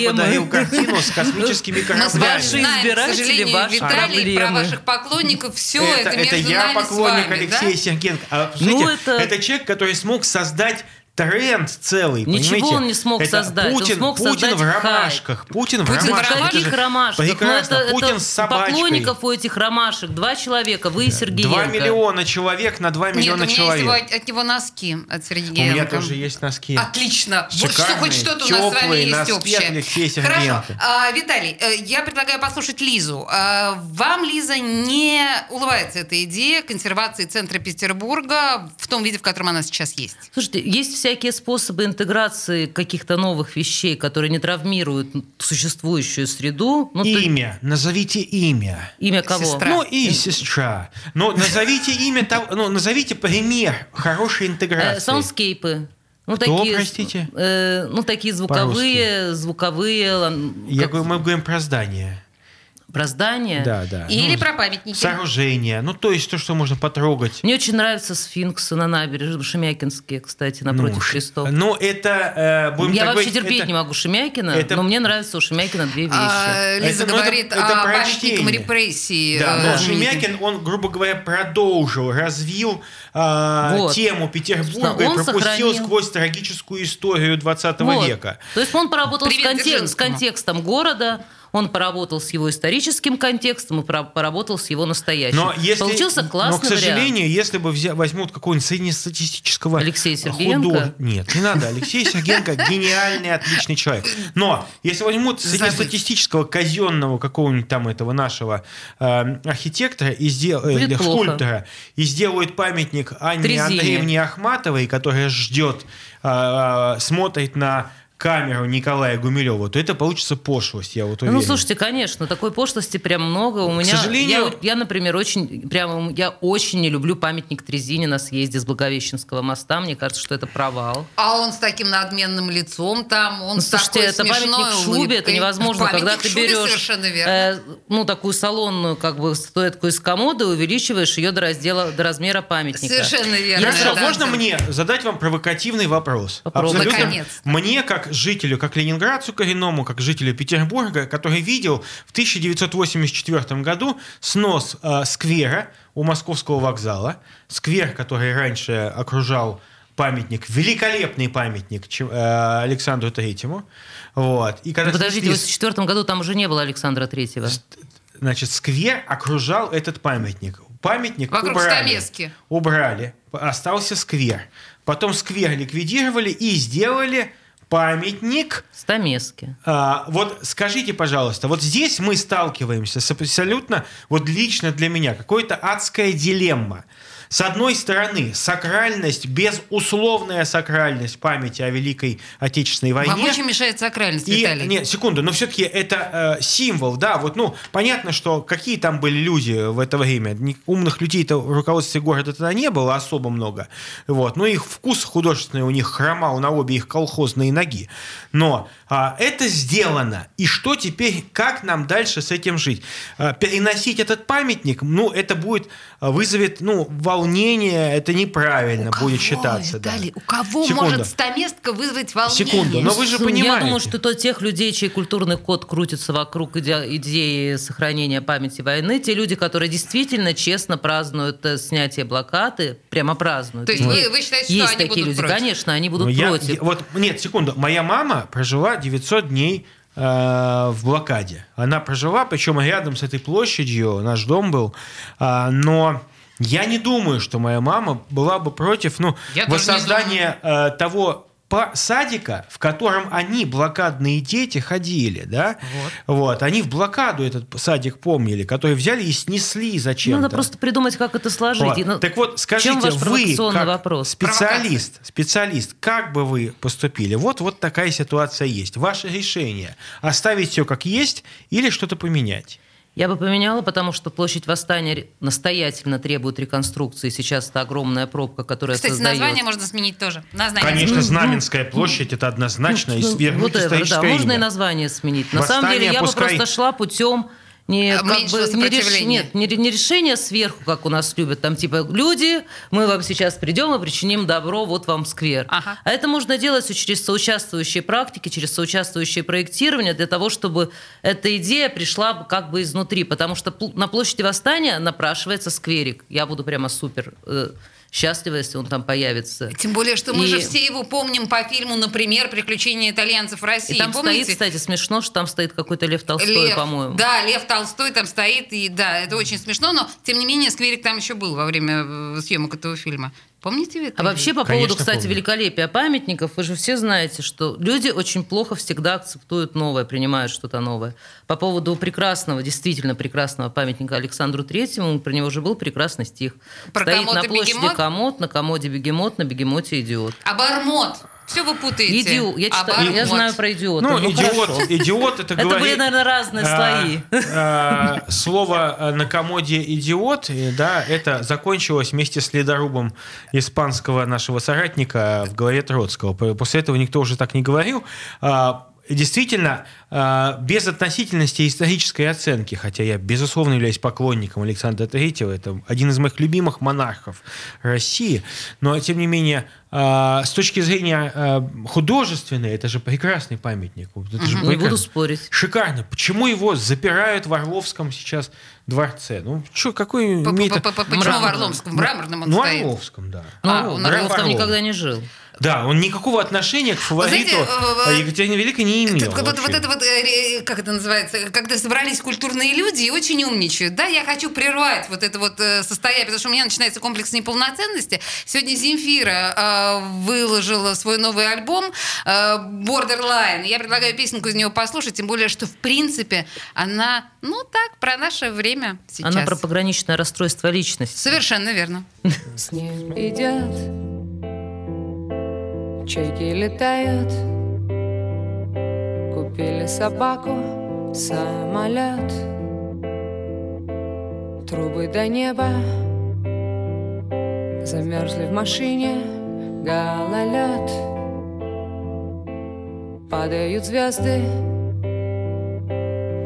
S3: проблемы.
S2: подарил картину с космическими
S1: Мы с вами
S2: кораблями.
S3: Ваши избиратели, ваши
S1: Виталий, про
S3: проблемы.
S1: ваших поклонников. Все это,
S2: это,
S1: между
S2: я
S1: нами
S2: поклонник
S1: с вами,
S2: Алексея
S1: да?
S2: Сергеенко. А,
S3: Ну, это-
S2: это... человек, который смог создать тренд целый,
S3: Ничего
S2: понимаете?
S3: он не смог
S2: Это
S3: создать. Он
S2: Путин,
S3: смог
S2: Путин
S3: создать
S2: в ромашках. Путин в
S1: Путин в
S2: ромашках.
S1: ромашках?
S2: Это же
S3: Каких ромашек? Ну,
S2: Прекрасно.
S3: это,
S2: Путин
S3: это
S2: с собачкой.
S3: поклонников у этих ромашек. Два человека, вы и Сергеенко.
S2: Два миллиона человек на два
S1: Нет, у
S2: миллиона
S1: меня
S2: человек.
S1: есть его- от него носки от
S2: У
S1: Сергея.
S2: меня тоже есть носки.
S1: Отлично. Вот что,
S2: Шикарные,
S1: хоть что-то у нас с вами есть
S2: носки
S1: общее. Хорошо.
S2: Сергеенко.
S1: А, Виталий, э, я предлагаю послушать Лизу. А, Вам, Лиза, не улыбается эта идея консервации центра Петербурга в том виде, в котором она сейчас есть?
S3: Слушайте, есть всякие способы интеграции каких-то новых вещей, которые не травмируют существующую среду. Ну,
S2: Имя. Назовите имя.
S3: Имя кого?
S1: Сестра.
S2: Ну и сестра. Но назовите имя того, ну назовите пример хорошей
S3: Э,
S2: интеграции.
S3: саундскейпы. Ну,
S2: Кто,
S3: такие,
S2: простите?
S3: э, ну, такие звуковые, звуковые,
S2: Я
S3: как-
S2: говорю, мы говорим про здание.
S3: Про здания.
S2: Да, да.
S1: Или
S2: Ну,
S1: про памятники?
S2: Сооружение. Ну, то есть то, что можно потрогать.
S3: Мне очень нравятся сфинксы на набережной, Шемякинские, кстати, напротив
S2: Ну,
S3: крестов.
S2: Ну, это... э, будем
S3: Я вообще
S2: говорить,
S3: терпеть
S2: это-
S3: не могу Шемякина,
S2: это-
S3: но мне нравятся у Шемякина две вещи.
S1: А, Лиза
S2: Это- ну, это-
S1: говорит
S2: это
S1: о
S2: прочтение.
S1: памятникам репрессии.
S2: Да,
S1: э,
S2: но
S1: знаменитых.
S2: Шемякин, он, грубо говоря, продолжил, развил а,
S3: Вот.
S2: тему Петербурга
S3: Он
S2: и пропустил
S3: сохранил.
S2: сквозь трагическую историю 20
S3: Вот.
S2: века.
S3: То есть он поработал с,
S1: Привет
S3: контек- с контекстом города, он поработал с его историческим контекстом и пора- поработал с его настоящим.
S2: Но если,
S3: Получился классный
S2: Но, к сожалению,
S3: вариант.
S2: если бы взя- возьмут какого-нибудь среднестатистического
S3: Алексея Сергеенко?
S2: худож- Нет, не надо. Алексей Сергеенко гениальный, отличный человек. Но если возьмут среднестатистического казенного какого-нибудь там этого нашего э, архитектора и сдел- э, скульптора и сделают памятник Анне
S3: Трезине.
S2: Андреевне Ахматовой, которая ждет, э, смотрит на камеру Николая Гумилева, то это получится пошлость, я вот уверен.
S3: Ну, слушайте, конечно, такой пошлости прям много. У
S2: К
S3: меня,
S2: сожалению-
S3: я, я, например, очень, прямо, я очень не люблю памятник Трезине на съезде с Благовещенского моста. Мне кажется, что это провал.
S1: А он с таким надменным лицом там, он
S3: Ну,
S1: с
S3: слушайте,
S1: такой
S3: это памятник
S1: смешной
S3: шубе, это
S1: улыбкой.
S3: невозможно,
S1: Памятник
S3: когда ты берешь
S1: совершенно верно.
S3: э, ну, такую салонную как бы статуэтку из комода и увеличиваешь ее до раздела, до размера памятника.
S1: Совершенно верно.
S3: Я
S2: Хорошо,
S1: да,
S2: можно
S1: да.
S2: мне задать вам провокативный вопрос?
S3: Попробуй.
S2: Абсолютно
S1: Наконец.
S2: мне, как жителю, как ленинградцу коренному, как жителю Петербурга, который видел в 1984 году снос э, сквера у Московского вокзала, сквер, который раньше окружал памятник, великолепный памятник чем- э, Александру Третьему. Вот. И когда
S3: Ну, Подождите, в
S2: снесли
S3: 1984 году там уже не было Александра Третьего.
S2: Значит, сквер окружал этот памятник. Памятник
S1: Вокруг
S2: убрали.
S1: стамески.
S2: Убрали. Остался сквер. Потом сквер ликвидировали и сделали памятник.
S3: Стамески.
S2: А, вот скажите, пожалуйста, вот здесь мы сталкиваемся с абсолютно, вот лично для меня, какой-то адская дилемма. С одной стороны, сакральность, безусловная сакральность памяти о Великой Отечественной войне.
S1: Вам очень мешает сакральность,
S2: И,
S1: Виталий.
S2: нет, секунду, но все-таки это э, символ, да, вот, ну, понятно, что какие там были люди в это время, умных людей-то в руководстве города тогда не было особо много, вот, но их вкус художественный у них хромал на обе их колхозные ноги, но а, это сделано, и что теперь, как нам дальше с этим жить? А, переносить этот памятник, ну, это будет, а, вызовет, ну, волнение, это неправильно будет считаться, да.
S1: Виталий, у кого
S2: Секунду.
S1: может стаместка вызвать волнение?
S2: Секунду, но вы же
S3: Ну, Я
S2: понимаете.
S3: думаю, что то тех людей, чей культурный код крутится вокруг иде- идеи сохранения памяти войны, те люди, которые действительно честно празднуют э, снятие блокады, прямо празднуют.
S1: То есть вы- вы считаете, что
S3: Есть
S1: они
S3: такие
S1: будут
S3: люди,
S1: против?
S3: конечно, они будут
S2: Ну, я-
S3: против.
S2: я- вот, нет, секунду. Моя мама прожила 900 дней э, в блокаде. Она прожила, причем рядом с этой площадью, наш дом был. А, но я не думаю, что моя мама была бы против ну,
S1: Я
S2: воссоздания э, того па- садика, в котором они, блокадные дети, ходили, да? Вот. Они в блокаду этот садик помнили, который взяли и снесли зачем-то.
S3: Надо просто придумать, как это сложить.
S2: Вот.
S3: И, ну,
S2: так вот, скажите,
S3: чем ваш
S2: вы как
S3: вопрос?
S2: специалист, специалист, как бы вы поступили? Вот, вот такая ситуация есть. Ваше решение оставить все как есть или что-то поменять?
S3: Я бы поменяла, потому что площадь Восстания настоятельно требует реконструкции. Сейчас это огромная пробка, которая
S1: Кстати,
S3: создает...
S1: название можно сменить тоже. Название
S2: Конечно. Знаменская площадь это однозначно и
S3: Ну,
S2: свернуть
S3: whatever, да, можно и название сменить. На самом
S2: Восстание
S3: деле я бы
S2: пускай-
S3: просто шла путем не,
S1: А,
S3: как бы, не, реш- нет, не, не решение сверху, как у нас любят, там типа люди, мы вам сейчас придем и причиним добро, вот вам сквер.
S1: Ага.
S3: А это можно делать через соучаствующие практики, через соучаствующее проектирование для того, чтобы эта идея пришла как бы изнутри, потому что на площади Восстания напрашивается скверик. Я буду прямо супер э, счастлива, если он там появится.
S1: Тем более, что мы
S3: И-
S1: же все его помним по фильму, например, «Приключения итальянцев в России».
S3: И там
S1: Помните?
S3: стоит, кстати, смешно, что там стоит какой-то Лев Толстой, по-моему.
S1: Да, Лев Толстой там стоит, и да, это очень смешно, но тем не менее скверик там еще был во время э, съемок этого фильма. Помните Виталий?
S3: А вообще по
S2: Конечно,
S3: поводу, кстати,
S2: помню.
S3: великолепия памятников, вы же все знаете, что люди очень плохо всегда акцептуют новое, принимают что-то новое. По поводу прекрасного, действительно прекрасного памятника Александру Третьему, про него уже был прекрасный стих.
S1: Про
S3: Стоит на площади
S1: бегемот?
S3: комод, на комоде бегемот, на бегемоте идиот.
S1: Обормот. Все вы путаете.
S3: Идиот. Я, читаю- я знаю про идиота.
S2: Ну,
S3: Ну,
S2: идиот,
S3: хорошо.
S2: идиот это
S3: Это
S2: говорит...
S3: были, наверное, разные
S2: а,
S3: слои.
S2: а, Слово а, на комоде идиот, да, это закончилось вместе с ледорубом испанского нашего соратника в голове Троцкого. После этого никто уже так не говорил. А, Действительно, а, без относительности исторической оценки, хотя я, безусловно, являюсь поклонником Александра Третьего, это один из моих любимых монархов России, но, тем не менее, а, с точки зрения а, художественной, это же прекрасный памятник. Это же
S3: Не буду спорить.
S2: Шикарно. Почему его запирают в Орловском сейчас дворце? Ну, что, какой имеет...
S1: Почему в. Орловском? В мраморном он
S2: Ну,
S1: стоит.
S2: Орловском, да.
S3: Ну,
S1: А, он
S3: Орлов там никогда не жил.
S2: Да, он никакого отношения к фавориту
S1: знаете, э,
S2: Екатерины Великой не имел.
S1: Вот, вот, вот это вот, э, как это называется, когда собрались культурные люди и очень умничают. Да, я хочу прервать вот это вот э, состояние, потому что у меня начинается комплекс неполноценности. Сегодня Земфира э, выложила свой новый альбом э, Borderline. Я предлагаю песенку из него послушать, тем более, что в принципе она, ну так, про наше время сейчас.
S3: Она про пограничное расстройство личности.
S1: Совершенно верно.
S13: Снег идет, чайки летают, Купили собаку, самолет, трубы до неба, замерзли в машине, гололед. Падают звезды,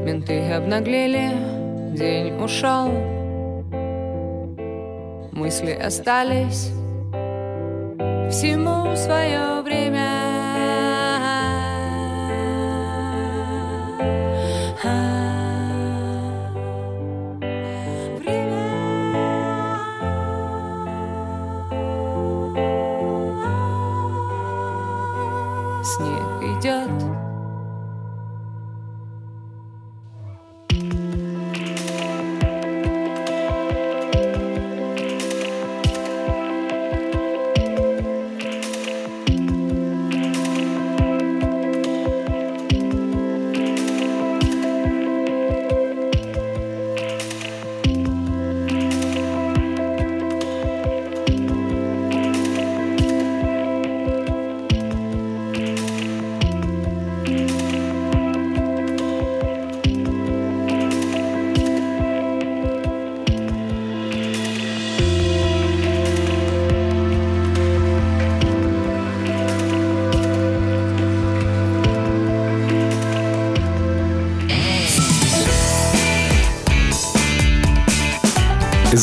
S13: менты обнаглели, день ушел, мысли остались, всему свое время.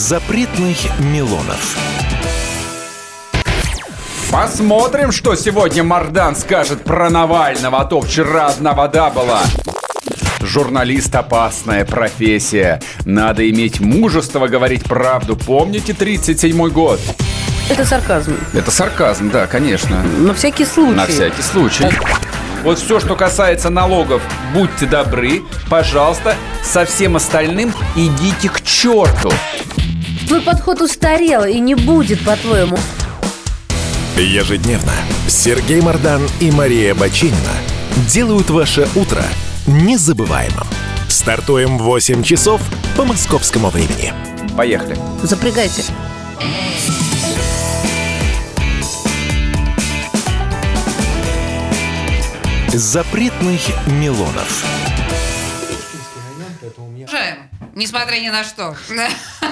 S6: Запретных Милонов.
S14: Посмотрим, что сегодня Мардан скажет про Навального, а то вчера одна вода была. Журналист – опасная профессия. Надо иметь мужество говорить правду. Помните 37-й год?
S15: Это сарказм.
S14: Это сарказм, да, конечно.
S15: На всякий случай.
S14: На всякий случай. Вот все, что касается налогов, будьте добры, пожалуйста, со всем остальным идите к черту.
S15: Твой подход устарел и не будет, по-твоему.
S6: Ежедневно Сергей Мардан и Мария Бачинина делают ваше утро незабываемым. Стартуем в 8 часов по московскому времени.
S14: Поехали.
S15: Запрягайте.
S6: Запретных Милонов.
S1: Продолжаем. Несмотря ни на что.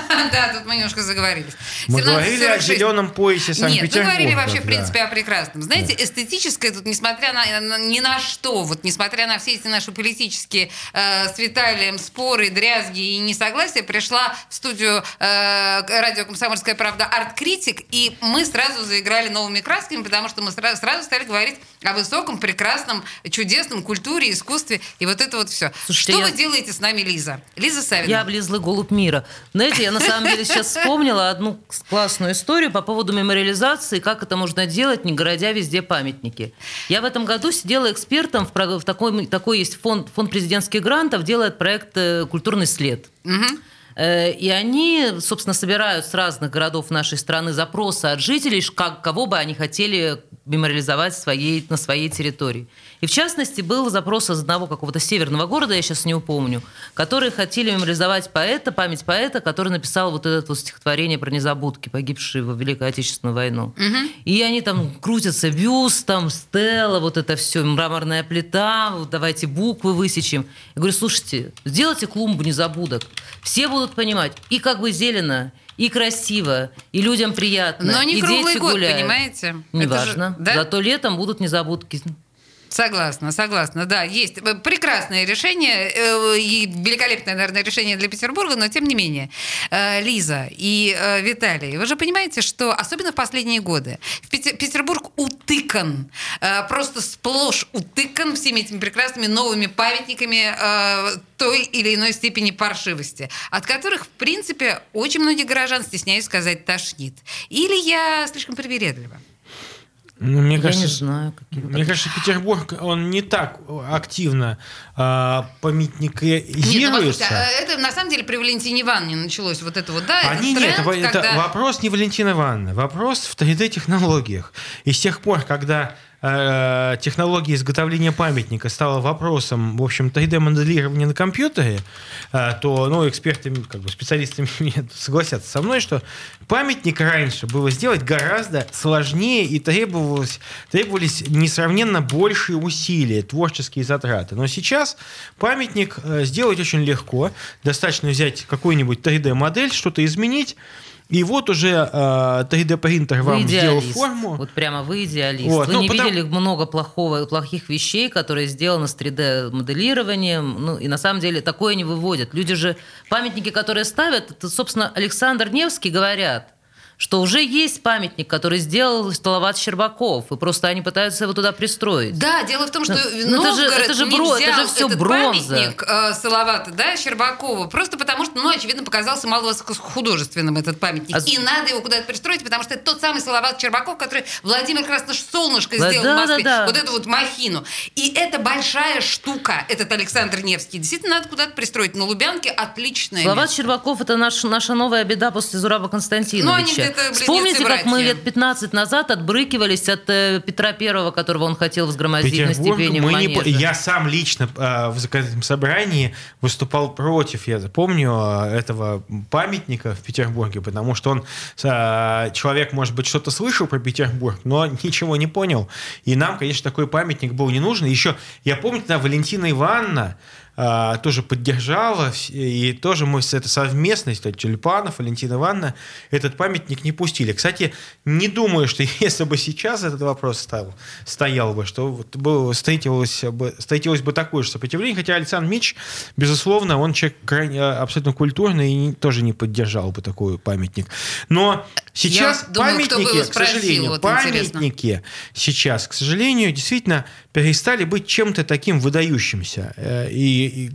S1: Да, тут мы немножко заговорились.
S2: Мы
S1: 17:46.
S2: говорили о зеленом поясе
S1: Нет, мы
S2: Санкт-Петербурга.
S1: говорили вообще, в принципе, о прекрасном. Знаете, эстетическое тут, несмотря на, на- ни на что, вот несмотря на все эти наши политические э, с Виталием споры, дрязги и несогласия, пришла в студию э, радио «Комсомольская правда» арт-критик, и мы сразу заиграли новыми красками, потому что мы сразу, сразу стали говорить о высоком, прекрасном, чудесном культуре, искусстве и вот это вот все.
S3: Слушайте,
S1: что
S3: я-
S1: вы делаете с нами, Лиза? Лиза Савина.
S3: Я облизла голубь мира. Знаете, я на самом деле сейчас вспомнила одну классную историю по поводу мемориализации, как это можно делать, не городя везде памятники. Я в этом году сидела экспертом в, в такой, такой есть фонд, фонд президентских грантов, делает проект э, «Культурный след». Э, И они, собственно, собирают с разных городов нашей страны запросы от жителей, как, кого бы они хотели мемориализовать своей, на своей территории. И в частности был запрос из одного какого-то северного города, я сейчас не упомню, которые хотели мемориализовать поэта, память поэта, который написал вот это вот стихотворение про незабудки, погибшие во Великой Отечественную войну. И они там крутятся, бюст, там, стела, вот это все, мраморная плита, вот давайте буквы высечем. Я говорю, слушайте, сделайте клумбу незабудок. Все будут понимать, и как бы зелено, и красиво, и людям приятно.
S1: Но не
S3: и
S1: круглый
S3: дети
S1: год,
S3: гуляют.
S1: понимаете? Же-
S3: Неважно.
S1: да?
S3: Зато летом будут незабудки.
S1: Согласна, согласна, да, есть Э, прекрасное решение э, и великолепное, наверное, решение для Петербурга, но тем не менее. Э, Лиза и Виталий, вы же понимаете, что особенно в последние годы Петербург утыкан, просто сплошь утыкан всеми этими прекрасными новыми памятниками той или иной степени паршивости, от которых, в принципе, очень многих горожан, стесняюсь сказать, тошнит. Или я слишком привередлива?
S2: Ну, мне
S3: Я
S2: кажется,
S3: не знаю, какие
S2: Мне кажется, Петербург, он не так активно а,
S1: Нет, ну,
S2: памятникизируется.
S1: а это на самом деле при Валентине Ивановне началось вот это вот, да,
S2: А
S1: этот
S2: не, нет,
S1: тренд,
S2: это
S1: когда-
S2: вопрос не Валентина Ивановна, вопрос в 3D-технологиях. И с тех пор, когда э, технология изготовления памятника стала вопросом, в общем, 3D-моделирования на компьютере, э, то, ну, эксперты, как бы специалисты согласятся со мной, что памятник раньше было сделать гораздо сложнее и требовалось, требовались несравненно большие усилия, творческие затраты. Но сейчас памятник э, сделать очень легко. Достаточно взять какую-нибудь 3D-модель, что-то изменить, и вот уже э, 3D-принтер вам сделал форму.
S3: Вот прямо вы идеалист.
S2: Вот,
S3: Вы
S2: ну,
S3: не
S2: потому-
S3: видели много плохого, плохих вещей, которые сделаны с 3D-моделированием. Ну, и на самом деле такое не выводят. Люди же, памятники, которые ставят, это, собственно, Александр Невский говорят, что уже есть памятник, который сделал Столоват Щербаков, и просто они пытаются его туда пристроить.
S1: Да, дело в том, что
S3: Ну, это же-
S1: Новгород
S3: это же
S1: не
S3: бро- это
S1: взял
S3: же всё
S1: этот
S3: бронза.
S1: памятник э, Салавата, да, Щербакова, просто потому что, ну, очевидно, показался мало художественным этот памятник.
S3: А-
S1: И надо его куда-то пристроить, потому что это тот самый Салават Щербаков, который Владимир Красносолнышко
S3: Да,
S1: сделал
S3: да,
S1: в Москве.
S3: да, да.
S1: Вот эту вот махину. И это большая штука, этот Александр Невский. Действительно, надо куда-то пристроить. На Лубянке отличное
S3: Словат
S1: место.
S3: Щербаков – это наш, наша новая беда после Зураба Константиновича.
S1: Ну, они где-то
S3: Вспомните, как мы лет 15 назад отбрыкивались от э, Петра Первого, которого он хотел взгромоздить на степени в
S2: мы не я сам лично э, в законодательном собрании выступал против, я помню, э, этого памятника в Петербурге, потому что он, э, человек, может быть, что-то слышал про Петербург, но ничего не понял. И нам, конечно, такой памятник был не нужен. Еще, я помню, тогда Валентина Ивановна э, тоже поддержала, и тоже мы с это совместность, то есть Тюльпанов, Валентина Ивановна, этот памятник не пустили. Кстати, не думаю, что если бы сейчас этот вопрос стал, стоял бы, что вот было, встретилось, бы, встретилось бы такое же сопротивление, хотя Александр Мич, безусловно, он человек крайне, э, абсолютно культурный и не- тоже не поддержал бы такой памятник. Но сейчас
S1: Я думаю, кто бы
S2: памятники,
S1: его
S2: к сожалению,
S1: вот интересно.
S2: памятники сейчас, к сожалению, действительно перестали быть чем-то таким выдающимся. Э, И, и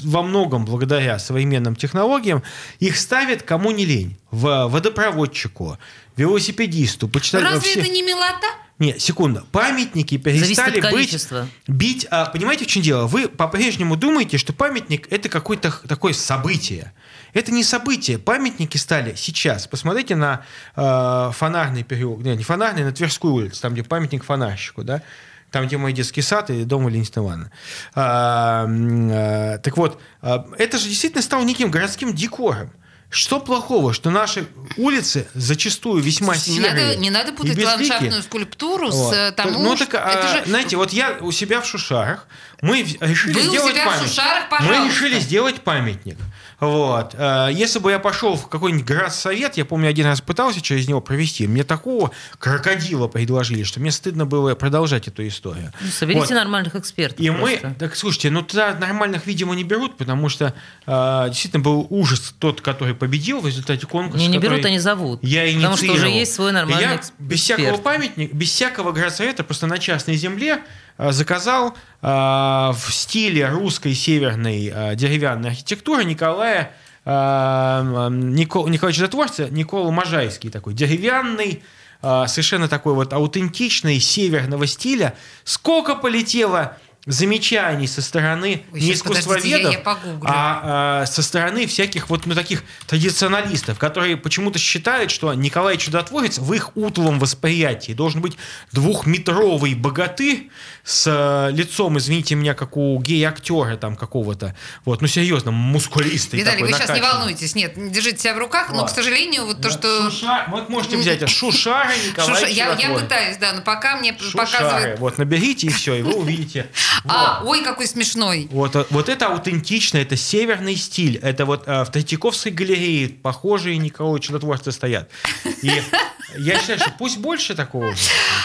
S2: во многом благодаря современным технологиям их ставят кому не лень. В водопроводчику, велосипедисту, почитателю.
S1: Разве это не милота?
S2: Не, секунду. Памятники перестали быть бить. А, понимаете, в чем дело? Вы по-прежнему думаете, что памятник это какое-то такое событие. Это не событие. Памятники стали сейчас. Посмотрите на э, фонарный переулок. Не, не фонарный, на Тверскую улицу, там, где памятник фонарщику, да? Там, где мой детский сад и дом Валентины Ивановны. А, а, так вот, а, это же действительно стало неким городским декором. Что плохого, что наши улицы зачастую весьма
S1: Слушайте, не
S2: серые
S1: надо, не надо путать ландшафтную скульптуру
S2: Вот.
S1: с э, тому,
S2: ну, так, а,
S1: это же...
S2: знаете, вот я у себя в Шушарах, мы в- решили
S1: Вы у
S2: сделать
S1: себя в
S2: памятник.
S1: Шушарах,
S2: мы
S1: пожалуйста.
S2: решили сделать памятник. Вот. А, Если бы я пошел в какой-нибудь городсовет, я помню, один раз пытался через него провести, мне такого крокодила предложили, что мне стыдно было продолжать эту историю.
S3: Ну, Соберите
S2: Вот.
S3: нормальных экспертов.
S2: И мы,
S3: просто.
S2: так слушайте, ну тогда нормальных, видимо, не берут, потому что а, действительно был ужас тот, который победил в результате конкурса.
S3: Не, не берут, они зовут.
S2: Я
S3: Потому что уже есть свой нормальный
S2: И я
S3: экс-
S2: без
S3: эксперт.
S2: всякого памятника, без всякого городсовета, просто на частной земле а, заказал в стиле русской северной а, деревянной архитектуры Николая а, Никол, Николаевича Затворца, Никола Можайский такой, деревянный, совершенно такой вот аутентичный, северного стиля. Сколько полетело замечаний со стороны
S1: Ой,
S2: не искусствоведов,
S1: я- я
S2: а, а, со стороны всяких вот ну, таких традиционалистов, которые почему-то считают, что Николай Чудотворец в их утлом восприятии должен быть двухметровый богатырь с э, лицом, извините меня, как у гей-актера там какого-то. Вот, ну серьезно, мускулистый
S1: Виталий,
S2: такой,
S1: вы сейчас не волнуйтесь, нет, не держите себя в руках, но,
S2: Вот.
S1: к сожалению, вот то,
S2: Вот
S1: что...
S2: Шуша- вот можете взять, а Шушара Николай
S1: Шуша- я, я пытаюсь, да, но пока мне
S2: Шушары.
S1: показывают...
S2: Вот, наберите и все, и вы увидите.
S1: А, ой, какой смешной.
S2: Вот, э, вот это аутентично, это северный стиль. Это вот э, в Третьяковской галерее похожие Николай Чудотворцы стоят. И я считаю, что пусть больше такого.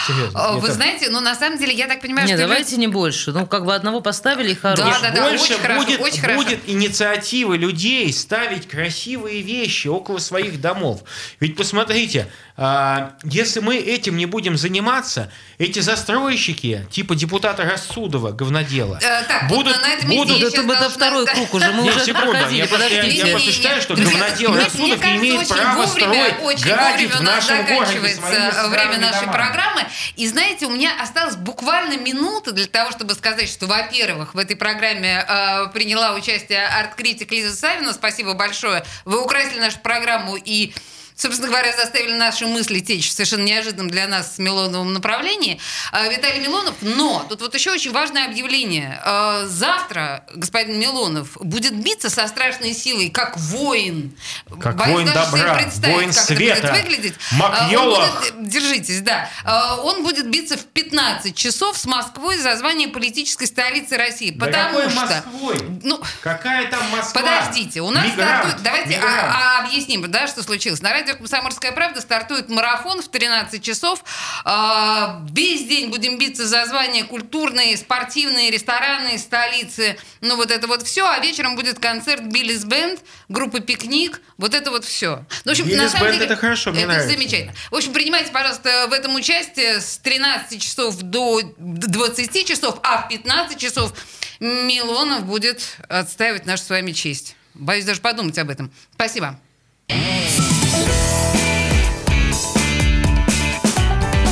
S2: Серьезно.
S1: Вы
S2: Это-
S1: знаете, ну, на самом деле, я так понимаю,
S3: Не,
S1: что...
S3: давайте не больше. Ну, как бы одного поставили и хорошо.
S1: Да, да, да,
S2: больше
S1: очень хорошо,
S2: будет,
S1: очень хорошо.
S2: будет инициативы людей ставить красивые вещи около своих домов. Ведь посмотрите, а, если мы этим не будем заниматься, эти застройщики, типа депутата Рассудова, говнодела,
S1: Э, так,
S2: будут,
S1: на этом месте
S2: будут
S3: Это, это
S1: должна
S3: второй круг уже. Мы
S2: Нет,
S3: уже
S2: секунду,
S3: проходили,
S2: я я просто считаю, что говнодел Рассудов имеет право строить гадить в нашем городе
S1: заканчивается время нашей
S2: домами.
S1: программы. И знаете, у меня осталось буквально минута для того, чтобы сказать, что, во-первых, в этой программе э, приняла участие арт-критик Лиза Савина. Спасибо большое. Вы украсили нашу программу и собственно говоря, заставили наши мысли течь в совершенно неожиданном для нас с Милоновым направлении. Э, Виталий Милонов, но тут вот еще очень важное объявление. Э, Завтра господин Милонов будет биться со страшной силой, как воин.
S2: Как
S1: Боюсь
S2: воин
S1: даже
S2: добра,
S1: представить,
S2: воин
S1: как
S2: света.
S1: это будет выглядеть.
S2: Макьёлах.
S1: А, он будет- Держитесь, да. А, Он будет биться в 15 часов с Москвой за звание политической столицы России.
S2: Да
S1: потому
S2: какой
S1: что...
S2: Москвой?
S1: Ну,
S2: Какая там Москва?
S1: Подождите, у нас
S2: Мигрант,
S1: стартует... Давайте
S2: мигрант.
S1: а- а- объясним, да, что случилось. На радио «Комсомольская правда» стартует марафон в 13 часов. А, Весь день будем биться за звание культурной, спортивной, ресторанной столицы. Ну, вот это вот все. А вечером будет концерт «Биллис Бенд», группы «Пикник». Вот это вот все. Ну, в общем, на
S2: «Биллис
S1: самом
S2: Бенд»
S1: деле,
S2: это хорошо, мне
S1: это
S2: нравится.
S1: замечательно. В общем, принимайте, пожалуйста, в этом участие с 13 часов до 20 часов, а в 15 часов Милонов будет отстаивать нашу с вами честь. Боюсь даже подумать об этом. Спасибо.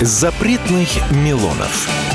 S6: Запретных Милонов.